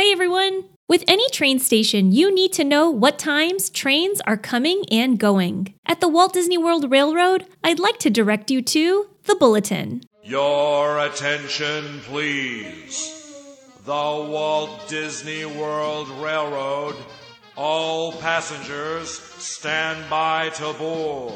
Hi, everyone. With any train station, you need to know what times trains are coming and going. At the Walt Disney World Railroad, I'd like to direct you to the Bulletin. Your attention, please. The Walt Disney World Railroad. All passengers stand by to board.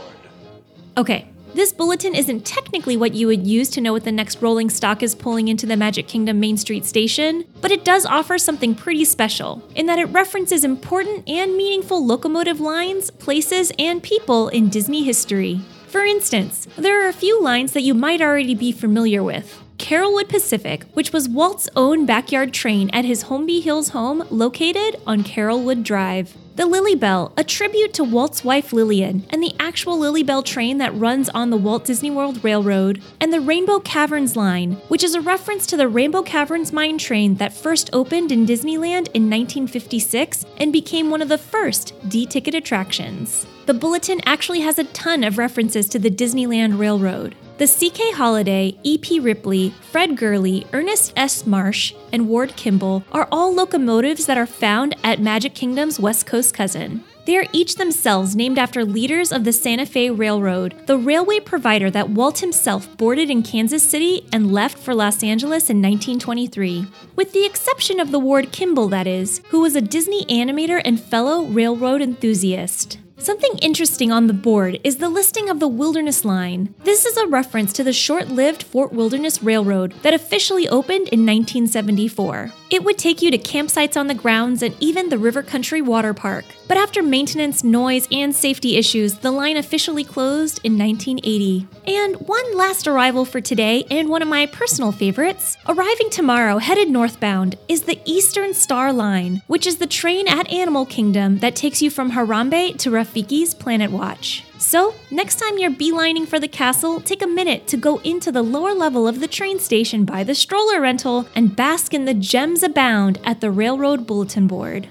Okay, this bulletin isn't technically what you would use to know what the next rolling stock is pulling into the Magic Kingdom Main Street station, but it does offer something pretty special in that it references important and meaningful locomotive lines, places, and people in Disney history. For instance, there are a few lines that you might already be familiar with. Carolwood Pacific, which was Walt's own backyard train at his Holmby Hills home located on Carolwood Drive. The Lilly Belle, a tribute to Walt's wife Lillian, and the actual Lilly Belle train that runs on the Walt Disney World Railroad, and the Rainbow Caverns line, which is a reference to the Rainbow Caverns mine train that first opened in Disneyland in 1956 and became one of the first D ticket attractions. The bulletin actually has a ton of references to the Disneyland Railroad. The CK Holliday, E.P. Ripley, Fred Gurley, Ernest S. Marsh, and Ward Kimball are all locomotives that are found at Magic Kingdom's West Coast cousin. They are each themselves named after leaders of the Santa Fe Railroad, the railway provider that Walt himself boarded in Kansas City and left for Los Angeles in 1923. With the exception of the Ward Kimball, that is, who was a Disney animator and fellow railroad enthusiast. Something interesting on the board is the listing of the Wilderness Line. This is a reference to the short lived Fort Wilderness Railroad that officially opened in 1974. It would take you to campsites on the grounds and even the River Country Water Park. But after maintenance, noise, and safety issues, the line officially closed in 1980. And one last arrival for today, and one of my personal favorites, arriving tomorrow headed northbound, is the Eastern Star Line, which is the train at Animal Kingdom that takes you from Harambe to Rafiki's Planet Watch. So, next time you're beelining for the castle, take a minute to go into the lower level of the train station by the stroller rental and bask in the gems abound at the Railroad Bulletin Board.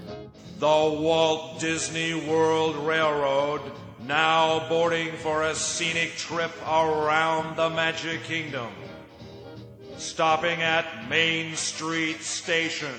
The Walt Disney World Railroad now boarding for a scenic trip around the Magic Kingdom. Stopping at Main Street Station.